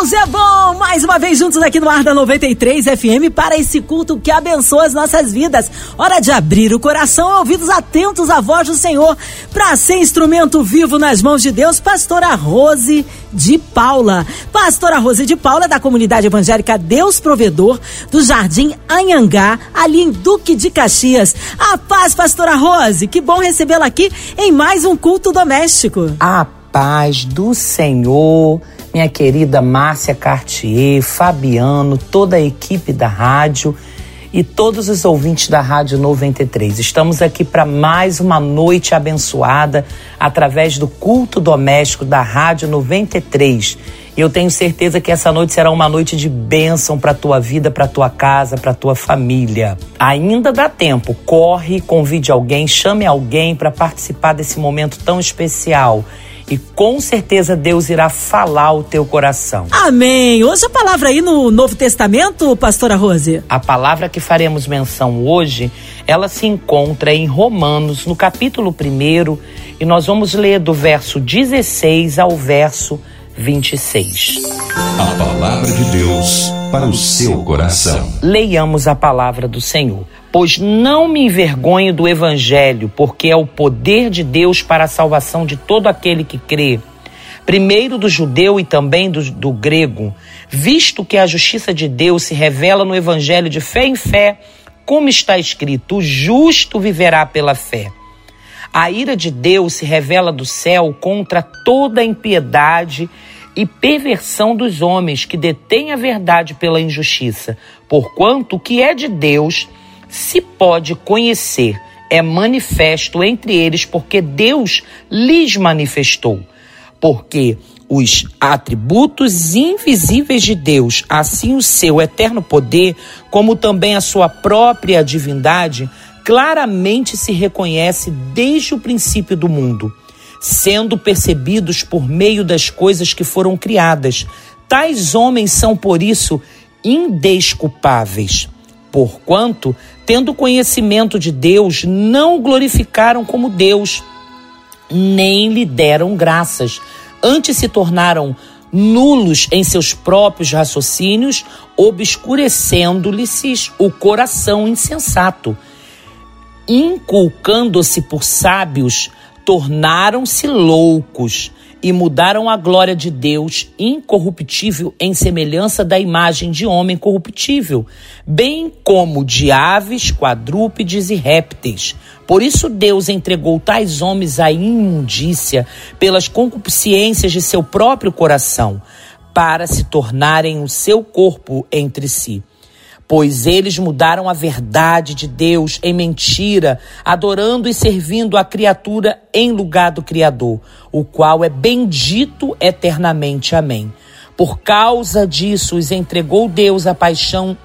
Deus é bom. Mais uma vez juntos aqui no ar da 93 FM para esse culto que abençoa as nossas vidas. Hora de abrir o coração e ouvidos atentos à voz do Senhor para ser instrumento vivo nas mãos de Deus. Pastora Rose de Paula. Pastora Rose de Paula, da comunidade evangélica Deus Provedor, do Jardim Anhangá, ali em Duque de Caxias. A paz, Pastora Rose, que bom recebê-la aqui em mais um culto doméstico. A paz do Senhor, minha querida Márcia Cartier, Fabiano, toda a equipe da rádio e todos os ouvintes da Rádio 93. Estamos aqui para mais uma noite abençoada através do culto doméstico da Rádio 93. E eu tenho certeza que essa noite será uma noite de bênção para tua vida, para tua casa, para tua família. Ainda dá tempo. Corre, convide alguém, chame alguém para participar desse momento tão especial e com certeza Deus irá falar o teu coração. Amém. Hoje a palavra aí no Novo Testamento, pastora Rose. A palavra que faremos menção hoje, ela se encontra em Romanos, no capítulo 1, e nós vamos ler do verso 16 ao verso 26. A palavra de Deus para o seu coração. Leiamos a palavra do Senhor. Pois não me envergonho do evangelho, porque é o poder de Deus para a salvação de todo aquele que crê. Primeiro do judeu e também do, do grego, visto que a justiça de Deus se revela no evangelho de fé em fé, como está escrito: o justo viverá pela fé. A ira de Deus se revela do céu contra toda a impiedade e perversão dos homens que detêm a verdade pela injustiça, porquanto o que é de Deus se pode conhecer, é manifesto entre eles, porque Deus lhes manifestou. Porque os atributos invisíveis de Deus, assim o seu eterno poder, como também a sua própria divindade, claramente se reconhece desde o princípio do mundo, sendo percebidos por meio das coisas que foram criadas. Tais homens são, por isso, indesculpáveis, porquanto tendo conhecimento de Deus, não o glorificaram como Deus, nem lhe deram graças. Antes se tornaram nulos em seus próprios raciocínios, obscurecendo-lhes o coração insensato. Inculcando-se por sábios, tornaram-se loucos e mudaram a glória de Deus incorruptível em semelhança da imagem de homem corruptível, bem como de aves, quadrúpedes e répteis. Por isso Deus entregou tais homens à imundícia pelas concupiscências de seu próprio coração, para se tornarem o seu corpo entre si pois eles mudaram a verdade de Deus em mentira, adorando e servindo a criatura em lugar do Criador, o qual é bendito eternamente. Amém. Por causa disso, os entregou Deus a paixão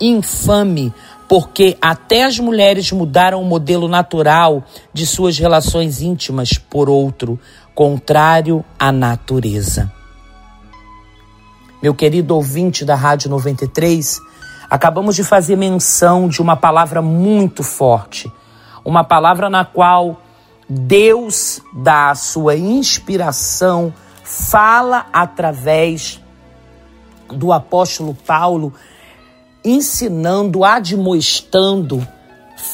infame, porque até as mulheres mudaram o modelo natural de suas relações íntimas por outro, contrário à natureza. Meu querido ouvinte da Rádio 93, Acabamos de fazer menção de uma palavra muito forte, uma palavra na qual Deus dá a sua inspiração, fala através do apóstolo Paulo, ensinando, admoestando,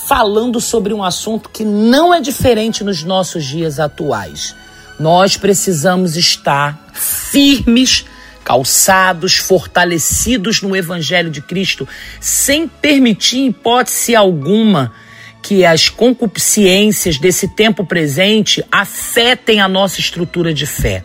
falando sobre um assunto que não é diferente nos nossos dias atuais. Nós precisamos estar firmes calçados, fortalecidos no Evangelho de Cristo, sem permitir, hipótese alguma, que as concupiscências desse tempo presente afetem a nossa estrutura de fé.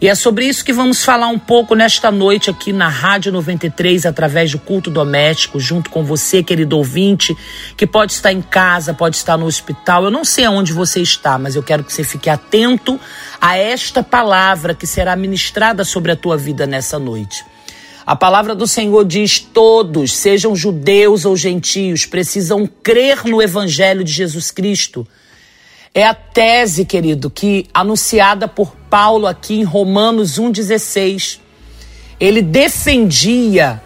E é sobre isso que vamos falar um pouco nesta noite aqui na Rádio 93, através do culto doméstico, junto com você, querido ouvinte, que pode estar em casa, pode estar no hospital. Eu não sei aonde você está, mas eu quero que você fique atento a esta palavra que será ministrada sobre a tua vida nessa noite. A palavra do Senhor diz: todos, sejam judeus ou gentios, precisam crer no Evangelho de Jesus Cristo. É a tese, querido, que anunciada por Paulo aqui em Romanos 1,16. Ele defendia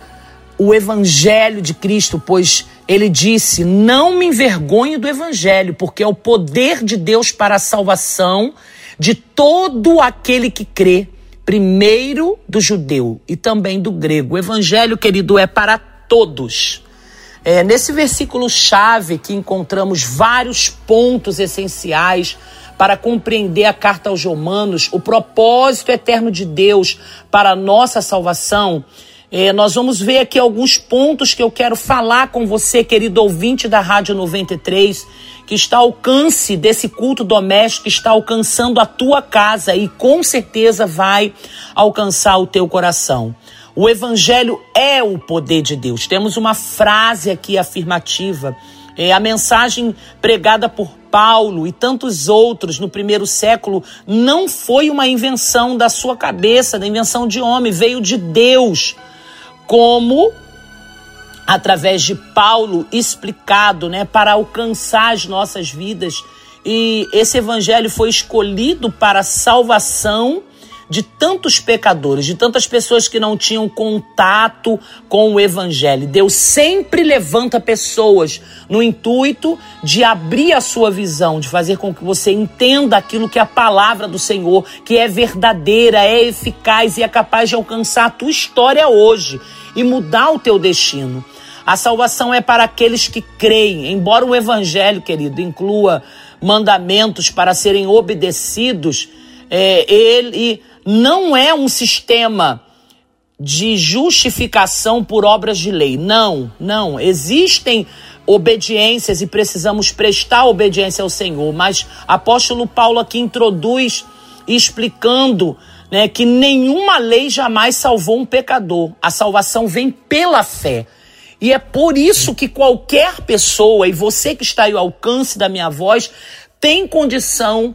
o evangelho de Cristo, pois ele disse: Não me envergonhe do evangelho, porque é o poder de Deus para a salvação de todo aquele que crê, primeiro do judeu e também do grego. O evangelho, querido, é para todos. É, nesse versículo chave que encontramos vários pontos essenciais para compreender a carta aos Romanos, o propósito eterno de Deus para a nossa salvação. É, nós vamos ver aqui alguns pontos que eu quero falar com você, querido ouvinte da Rádio 93, que está ao alcance desse culto doméstico, está alcançando a tua casa e com certeza vai alcançar o teu coração. O Evangelho é o poder de Deus. Temos uma frase aqui afirmativa. É, a mensagem pregada por Paulo e tantos outros no primeiro século não foi uma invenção da sua cabeça, da invenção de homem, veio de Deus como através de Paulo explicado, né, para alcançar as nossas vidas. E esse evangelho foi escolhido para salvação de tantos pecadores, de tantas pessoas que não tinham contato com o Evangelho. Deus sempre levanta pessoas no intuito de abrir a sua visão, de fazer com que você entenda aquilo que é a palavra do Senhor, que é verdadeira, é eficaz e é capaz de alcançar a tua história hoje e mudar o teu destino. A salvação é para aqueles que creem, embora o Evangelho, querido, inclua mandamentos para serem obedecidos, é, ele não é um sistema de justificação por obras de lei. Não, não. Existem obediências e precisamos prestar obediência ao Senhor. Mas apóstolo Paulo aqui introduz explicando né, que nenhuma lei jamais salvou um pecador. A salvação vem pela fé. E é por isso que qualquer pessoa, e você que está aí ao alcance da minha voz, tem condição de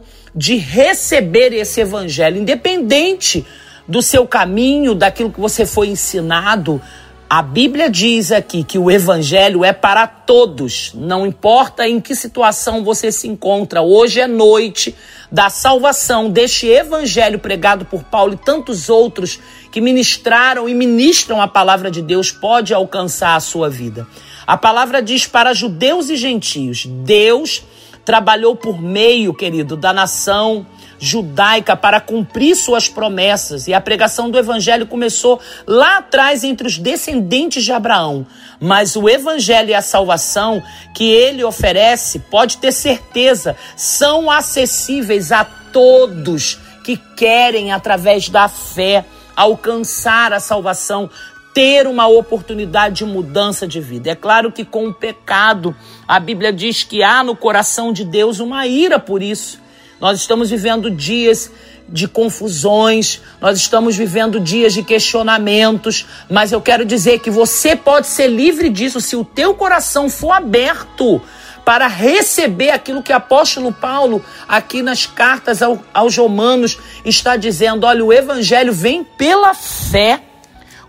receber esse evangelho, independente do seu caminho, daquilo que você foi ensinado. A Bíblia diz aqui que o evangelho é para todos, não importa em que situação você se encontra. Hoje é noite da salvação deste evangelho pregado por Paulo e tantos outros que ministraram e ministram a palavra de Deus pode alcançar a sua vida. A palavra diz para judeus e gentios: Deus trabalhou por meio, querido, da nação judaica para cumprir suas promessas. E a pregação do evangelho começou lá atrás entre os descendentes de Abraão. Mas o evangelho e a salvação que ele oferece, pode ter certeza, são acessíveis a todos que querem, através da fé, alcançar a salvação ter uma oportunidade de mudança de vida. É claro que com o pecado, a Bíblia diz que há no coração de Deus uma ira por isso. Nós estamos vivendo dias de confusões, nós estamos vivendo dias de questionamentos, mas eu quero dizer que você pode ser livre disso se o teu coração for aberto para receber aquilo que o apóstolo Paulo, aqui nas cartas aos Romanos, está dizendo: olha, o evangelho vem pela fé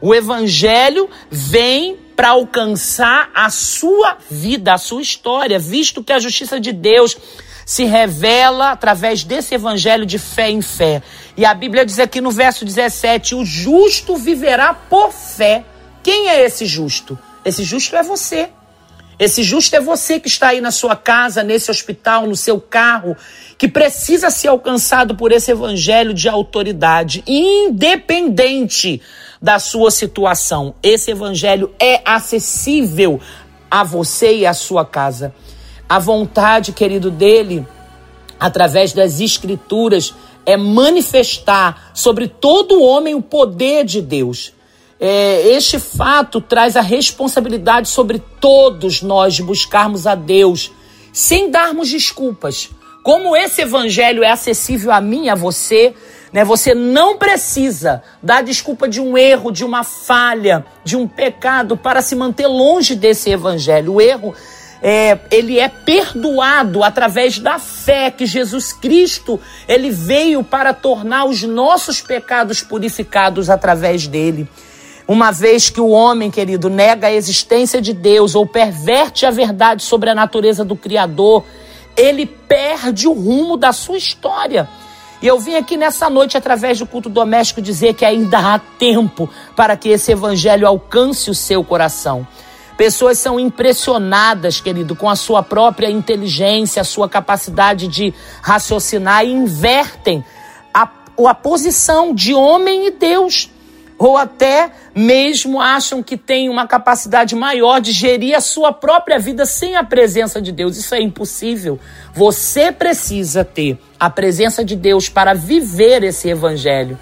o evangelho vem para alcançar a sua vida, a sua história, visto que a justiça de Deus se revela através desse evangelho de fé em fé. E a Bíblia diz aqui no verso 17: o justo viverá por fé. Quem é esse justo? Esse justo é você. Esse justo é você que está aí na sua casa, nesse hospital, no seu carro, que precisa ser alcançado por esse evangelho de autoridade, independente da sua situação. Esse evangelho é acessível a você e à sua casa. A vontade, querido, dele, através das escrituras, é manifestar sobre todo homem o poder de Deus. É, este fato traz a responsabilidade sobre todos nós de buscarmos a Deus sem darmos desculpas. Como esse evangelho é acessível a mim, a você, né? Você não precisa dar desculpa de um erro, de uma falha, de um pecado para se manter longe desse evangelho. O erro é, ele é perdoado através da fé que Jesus Cristo ele veio para tornar os nossos pecados purificados através dele. Uma vez que o homem, querido, nega a existência de Deus ou perverte a verdade sobre a natureza do Criador, ele perde o rumo da sua história. E eu vim aqui nessa noite, através do culto doméstico, dizer que ainda há tempo para que esse evangelho alcance o seu coração. Pessoas são impressionadas, querido, com a sua própria inteligência, a sua capacidade de raciocinar e invertem a, a posição de homem e Deus. Ou até mesmo acham que têm uma capacidade maior de gerir a sua própria vida sem a presença de Deus. Isso é impossível. Você precisa ter a presença de Deus para viver esse evangelho.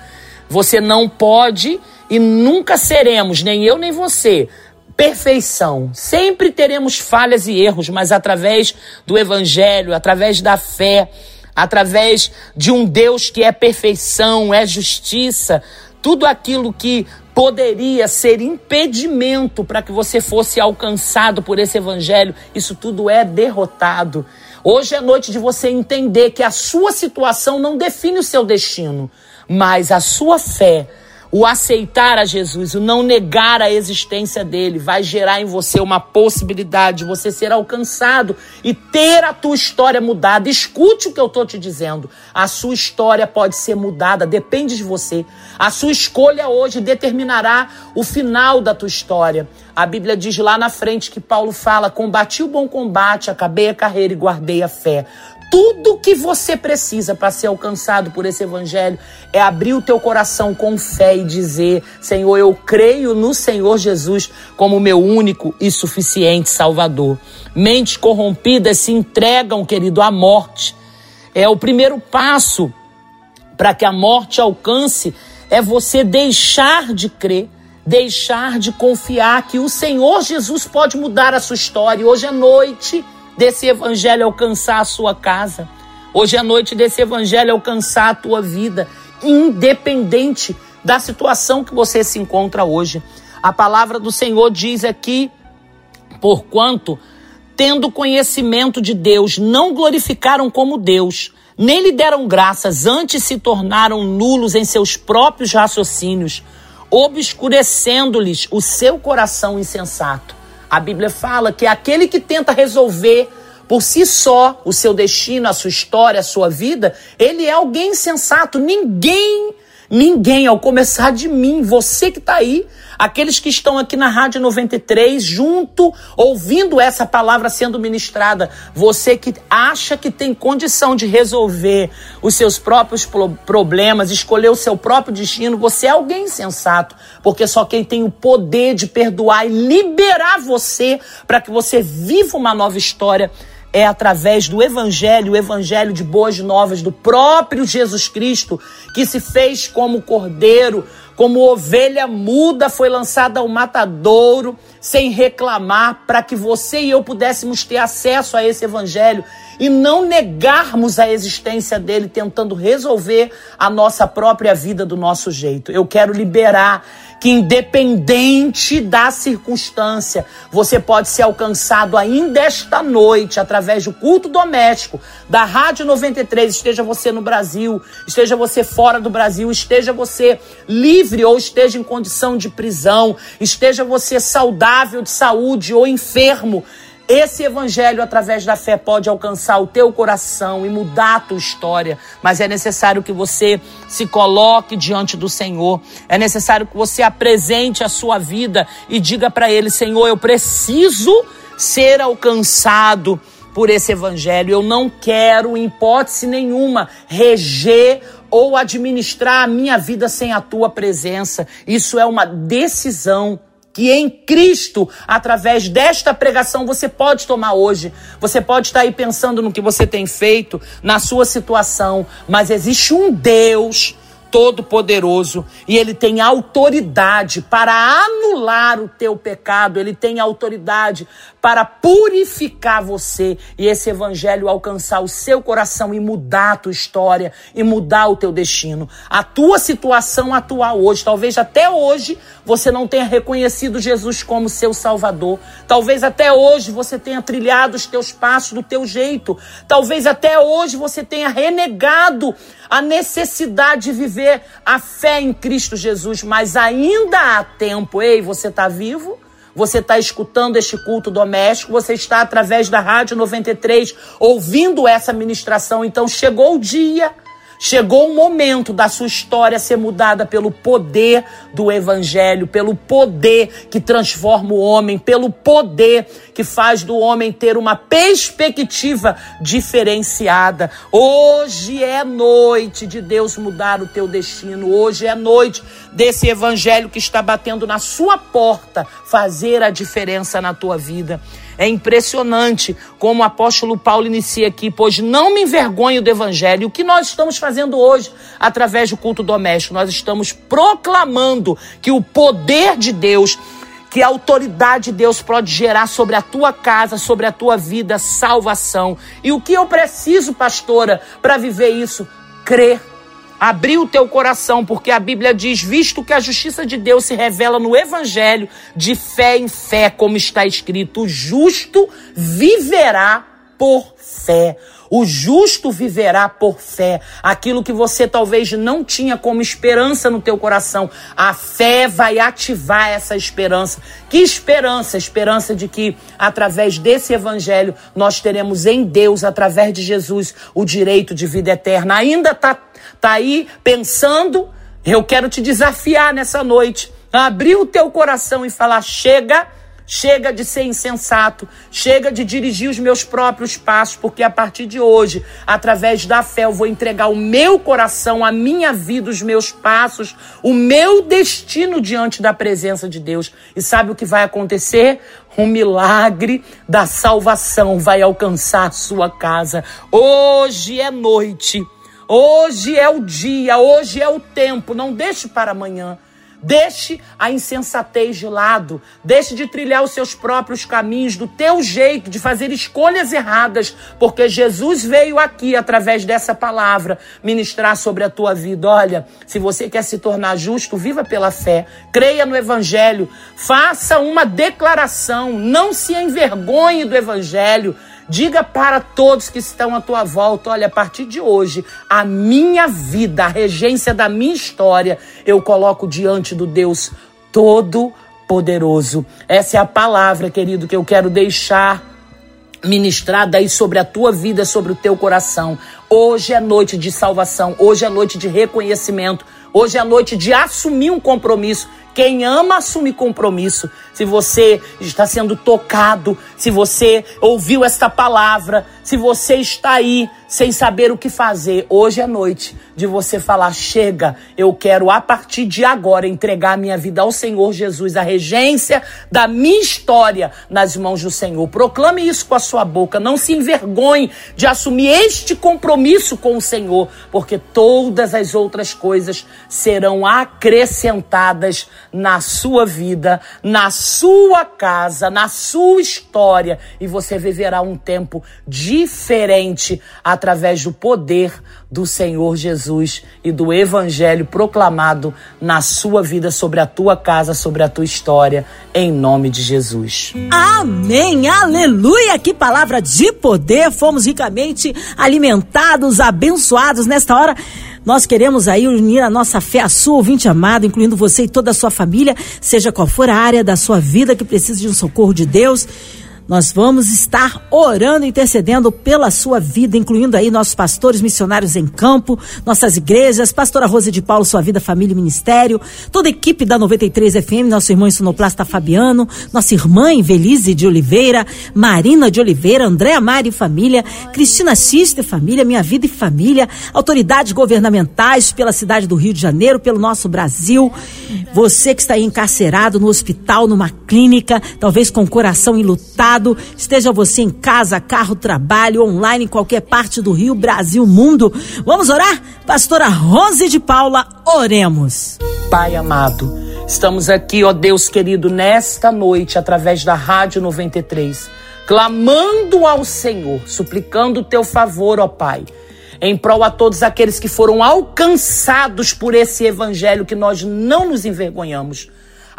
Você não pode e nunca seremos, nem eu nem você, perfeição. Sempre teremos falhas e erros, mas através do Evangelho, através da fé, através de um Deus que é perfeição, é justiça, tudo aquilo que poderia ser impedimento para que você fosse alcançado por esse Evangelho, isso tudo é derrotado. Hoje é noite de você entender que a sua situação não define o seu destino, mas a sua fé o aceitar a Jesus, o não negar a existência dele, vai gerar em você uma possibilidade de você ser alcançado e ter a tua história mudada. Escute o que eu estou te dizendo. A sua história pode ser mudada, depende de você. A sua escolha hoje determinará o final da tua história. A Bíblia diz lá na frente que Paulo fala: combati o bom combate, acabei a carreira e guardei a fé tudo que você precisa para ser alcançado por esse evangelho é abrir o teu coração com fé e dizer: Senhor, eu creio no Senhor Jesus como meu único e suficiente Salvador. Mentes corrompidas se entregam, querido, à morte. É o primeiro passo para que a morte alcance é você deixar de crer, deixar de confiar que o Senhor Jesus pode mudar a sua história. Hoje é noite desse evangelho alcançar a sua casa. Hoje é noite desse evangelho alcançar a tua vida, independente da situação que você se encontra hoje. A palavra do Senhor diz aqui: porquanto, tendo conhecimento de Deus, não glorificaram como Deus, nem lhe deram graças, antes se tornaram nulos em seus próprios raciocínios, obscurecendo-lhes o seu coração insensato. A Bíblia fala que aquele que tenta resolver por si só o seu destino, a sua história, a sua vida, ele é alguém sensato. Ninguém, ninguém, ao começar de mim, você que está aí, aqueles que estão aqui na Rádio 93, junto, ouvindo essa palavra sendo ministrada, você que acha que tem condição de resolver os seus próprios problemas, escolher o seu próprio destino, você é alguém sensato, porque só quem tem o poder de perdoar e liberar você para que você viva uma nova história é através do Evangelho, o Evangelho de boas novas do próprio Jesus Cristo, que se fez como cordeiro, como ovelha muda, foi lançada ao matadouro, sem reclamar, para que você e eu pudéssemos ter acesso a esse Evangelho e não negarmos a existência dele, tentando resolver a nossa própria vida do nosso jeito. Eu quero liberar que, independente da circunstância, você pode ser alcançado ainda esta noite através do culto doméstico da Rádio 93. Esteja você no Brasil, esteja você fora do Brasil, esteja você livre ou esteja em condição de prisão, esteja você saudável de saúde ou enfermo. Esse evangelho, através da fé, pode alcançar o teu coração e mudar a tua história, mas é necessário que você se coloque diante do Senhor, é necessário que você apresente a sua vida e diga para Ele: Senhor, eu preciso ser alcançado por esse evangelho. Eu não quero, em hipótese nenhuma, reger ou administrar a minha vida sem a tua presença. Isso é uma decisão que em Cristo, através desta pregação, você pode tomar hoje. Você pode estar aí pensando no que você tem feito, na sua situação, mas existe um Deus Todo-Poderoso e ele tem autoridade para anular o teu pecado, ele tem autoridade para purificar você e esse evangelho alcançar o seu coração e mudar a tua história e mudar o teu destino. A tua situação atual hoje, talvez até hoje você não tenha reconhecido Jesus como seu Salvador. Talvez até hoje você tenha trilhado os teus passos do teu jeito. Talvez até hoje você tenha renegado a necessidade de viver a fé em Cristo Jesus, mas ainda há tempo. Ei, você está vivo? Você está escutando este culto doméstico, você está através da Rádio 93 ouvindo essa ministração. Então chegou o dia, Chegou o momento da sua história ser mudada pelo poder do Evangelho, pelo poder que transforma o homem, pelo poder que faz do homem ter uma perspectiva diferenciada. Hoje é noite de Deus mudar o teu destino. Hoje é noite desse Evangelho que está batendo na sua porta fazer a diferença na tua vida. É impressionante como o apóstolo Paulo inicia aqui, pois não me envergonho do evangelho. O que nós estamos fazendo hoje através do culto doméstico? Nós estamos proclamando que o poder de Deus que a autoridade de Deus pode gerar sobre a tua casa, sobre a tua vida, salvação. E o que eu preciso, pastora, para viver isso? Crer abrir o teu coração, porque a Bíblia diz: visto que a justiça de Deus se revela no Evangelho, de fé em fé, como está escrito, o justo viverá por fé. O justo viverá por fé. Aquilo que você talvez não tinha como esperança no teu coração, a fé vai ativar essa esperança. Que esperança? Esperança de que através desse evangelho nós teremos em Deus, através de Jesus, o direito de vida eterna. Ainda está tá aí pensando? Eu quero te desafiar nessa noite. Abrir o teu coração e falar: chega Chega de ser insensato, chega de dirigir os meus próprios passos, porque a partir de hoje, através da fé, eu vou entregar o meu coração, a minha vida, os meus passos, o meu destino diante da presença de Deus. E sabe o que vai acontecer? Um milagre da salvação vai alcançar a sua casa. Hoje é noite. Hoje é o dia, hoje é o tempo. Não deixe para amanhã. Deixe a insensatez de lado. Deixe de trilhar os seus próprios caminhos, do teu jeito, de fazer escolhas erradas, porque Jesus veio aqui, através dessa palavra, ministrar sobre a tua vida. Olha, se você quer se tornar justo, viva pela fé, creia no Evangelho, faça uma declaração, não se envergonhe do Evangelho. Diga para todos que estão à tua volta: olha, a partir de hoje, a minha vida, a regência da minha história, eu coloco diante do Deus Todo-Poderoso. Essa é a palavra, querido, que eu quero deixar ministrada aí sobre a tua vida, sobre o teu coração. Hoje é noite de salvação, hoje é noite de reconhecimento, hoje é noite de assumir um compromisso. Quem ama assume compromisso. Se você está sendo tocado, se você ouviu esta palavra, se você está aí sem saber o que fazer, hoje é noite de você falar: chega, eu quero a partir de agora entregar a minha vida ao Senhor Jesus, a regência da minha história nas mãos do Senhor. Proclame isso com a sua boca, não se envergonhe de assumir este compromisso com o Senhor, porque todas as outras coisas serão acrescentadas na sua vida, na sua casa, na sua história e você viverá um tempo diferente através do poder do Senhor Jesus e do evangelho proclamado na sua vida, sobre a tua casa, sobre a tua história, em nome de Jesus. Amém, aleluia! Que palavra de poder! Fomos ricamente alimentados, abençoados nesta hora. Nós queremos aí unir a nossa fé à sua, ouvinte amado, incluindo você e toda a sua família, seja qual for a área da sua vida que precisa de um socorro de Deus. Nós vamos estar orando, intercedendo pela sua vida, incluindo aí nossos pastores missionários em campo, nossas igrejas, pastora Rose de Paulo, sua vida, família e ministério, toda a equipe da 93 FM, nosso irmão sonoplasta Fabiano, nossa irmã Invelise de Oliveira, Marina de Oliveira, Andréa Mari e família, Cristina Xista e família, Minha Vida e Família, autoridades governamentais pela cidade do Rio de Janeiro, pelo nosso Brasil, você que está aí encarcerado no hospital, numa clínica, talvez com o coração enlutado, esteja você em casa, carro, trabalho, online, em qualquer parte do Rio, Brasil, mundo. Vamos orar? Pastora Rose de Paula, oremos. Pai amado, estamos aqui, ó Deus querido, nesta noite, através da Rádio 93, clamando ao Senhor, suplicando o teu favor, ó Pai em prol a todos aqueles que foram alcançados por esse evangelho que nós não nos envergonhamos.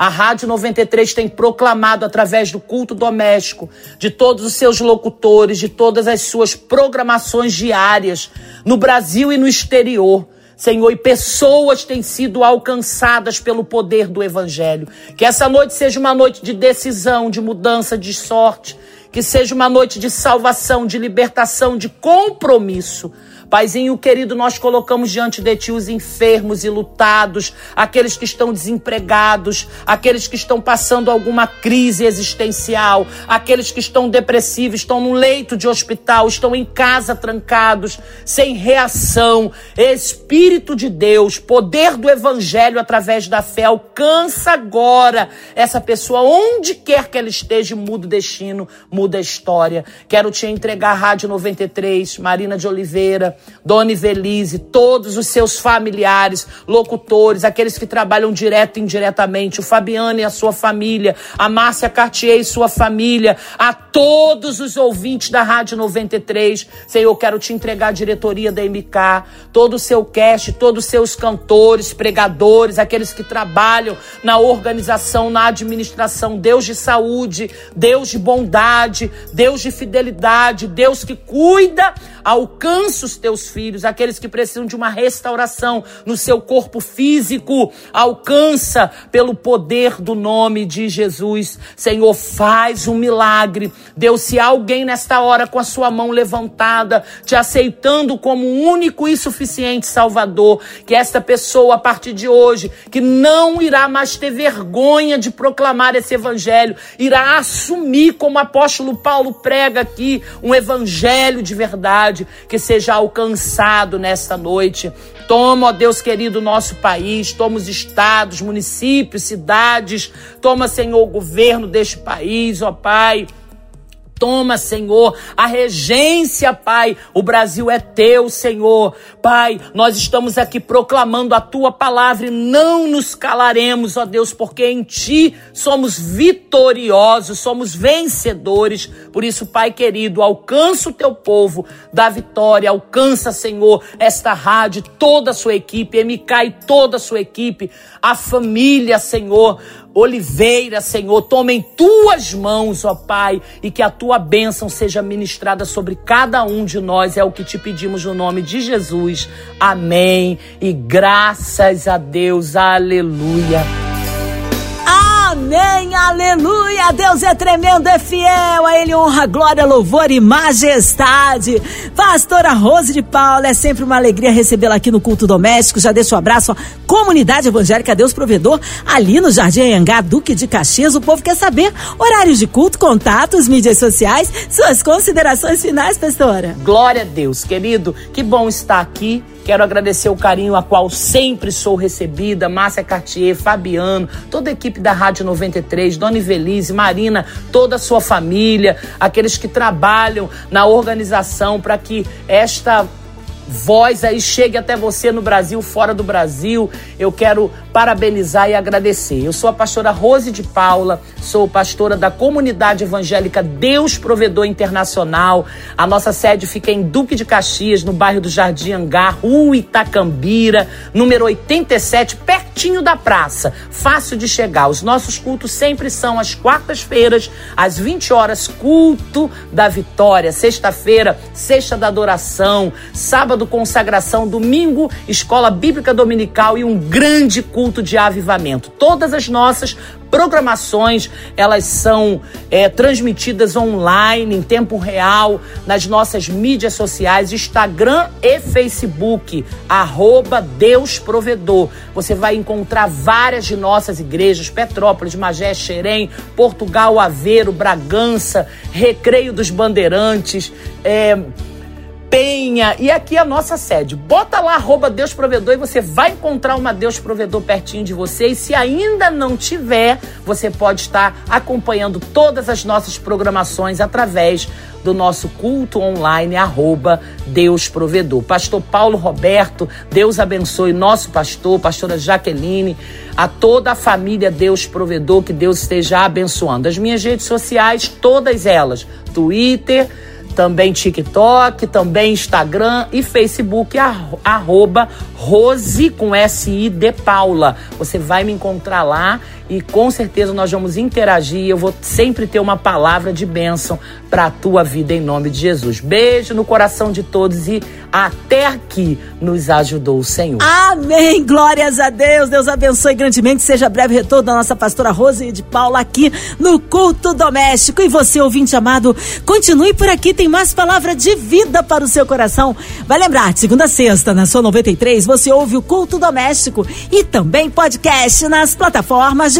A Rádio 93 tem proclamado através do culto doméstico, de todos os seus locutores, de todas as suas programações diárias, no Brasil e no exterior. Senhor, e pessoas têm sido alcançadas pelo poder do Evangelho. Que essa noite seja uma noite de decisão, de mudança de sorte. Que seja uma noite de salvação, de libertação, de compromisso Paizinho querido, nós colocamos diante de Ti os enfermos e lutados, aqueles que estão desempregados, aqueles que estão passando alguma crise existencial, aqueles que estão depressivos, estão no leito de hospital, estão em casa trancados, sem reação. Espírito de Deus, poder do Evangelho através da fé, alcança agora essa pessoa, onde quer que ela esteja, muda o destino, muda a história. Quero te entregar a Rádio 93, Marina de Oliveira, Dona Ivelise, todos os seus familiares, locutores, aqueles que trabalham direto e indiretamente, o Fabiano e a sua família, a Márcia Cartier e sua família, a todos os ouvintes da Rádio 93. Senhor, quero te entregar a diretoria da MK, todo o seu cast, todos os seus cantores, pregadores, aqueles que trabalham na organização, na administração, Deus de saúde, Deus de bondade, Deus de fidelidade, Deus que cuida, alcança os teus filhos, aqueles que precisam de uma restauração no seu corpo físico, alcança pelo poder do nome de Jesus. Senhor, faz um milagre. Deus, se alguém nesta hora com a sua mão levantada, te aceitando como único e suficiente Salvador, que esta pessoa, a partir de hoje, que não irá mais ter vergonha de proclamar esse evangelho, irá assumir, como o apóstolo Paulo prega aqui, um evangelho de verdade, que seja alcançado nesta noite. Toma, ó Deus querido, nosso país, toma os estados, municípios, cidades, toma, Senhor, o governo deste país, ó Pai. Toma, Senhor, a regência, Pai. O Brasil é teu, Senhor. Pai, nós estamos aqui proclamando a tua palavra e não nos calaremos, ó Deus, porque em ti somos vitoriosos, somos vencedores. Por isso, Pai querido, alcança o teu povo da vitória, alcança, Senhor, esta rádio, toda a sua equipe, MK e toda a sua equipe, a família, Senhor. Oliveira, Senhor, toma em tuas mãos, ó Pai, e que a tua bênção seja ministrada sobre cada um de nós. É o que te pedimos no nome de Jesus. Amém. E graças a Deus. Aleluia. Amém, aleluia. Deus é tremendo, é fiel. A Ele honra, glória, louvor e majestade. Pastora Rose de Paula, é sempre uma alegria recebê-la aqui no culto doméstico. Já deixo um abraço à comunidade evangélica Deus Provedor, ali no Jardim Anhangá, Duque de Caxias. O povo quer saber horários de culto, contatos, mídias sociais, suas considerações finais, pastora. Glória a Deus, querido. Que bom estar aqui Quero agradecer o carinho a qual sempre sou recebida, Márcia Cartier, Fabiano, toda a equipe da Rádio 93, Dona Ivelise, Marina, toda a sua família, aqueles que trabalham na organização para que esta voz aí chegue até você no Brasil, fora do Brasil. Eu quero parabenizar e agradecer. Eu sou a pastora Rose de Paula, sou pastora da comunidade evangélica Deus Provedor Internacional. A nossa sede fica em Duque de Caxias, no bairro do Jardim Angar, Rua Itacambira, número 87, pertinho da praça. Fácil de chegar. Os nossos cultos sempre são às quartas-feiras, às 20 horas, culto da vitória. Sexta-feira, sexta da adoração. Sábado, consagração. Domingo, escola bíblica dominical e um grande culto culto de avivamento. Todas as nossas programações elas são é, transmitidas online em tempo real nas nossas mídias sociais Instagram e Facebook arroba Deus Provedor você vai encontrar várias de nossas igrejas Petrópolis, Magé, Xerém Portugal, Aveiro, Bragança Recreio dos Bandeirantes é, Penha. E aqui é a nossa sede. Bota lá arroba Deus Provedor e você vai encontrar uma Deus Provedor pertinho de você. E se ainda não tiver, você pode estar acompanhando todas as nossas programações através do nosso culto online, arroba Deus Provedor. Pastor Paulo Roberto, Deus abençoe nosso pastor, pastora Jaqueline, a toda a família Deus Provedor, que Deus esteja abençoando. As minhas redes sociais, todas elas, Twitter, também TikTok, também Instagram e Facebook, arroba Rose com S-I de Paula. Você vai me encontrar lá e com certeza nós vamos interagir. Eu vou sempre ter uma palavra de bênção para a tua vida em nome de Jesus. Beijo no coração de todos e até aqui nos ajudou o Senhor. Amém. Glórias a Deus. Deus abençoe grandemente. Seja breve retorno da nossa pastora Rose de Paula aqui no culto doméstico. E você, ouvinte amado, continue por aqui. Tem mais palavra de vida para o seu coração. Vai lembrar, segunda a sexta, na sua 93, você ouve o culto doméstico e também podcast nas plataformas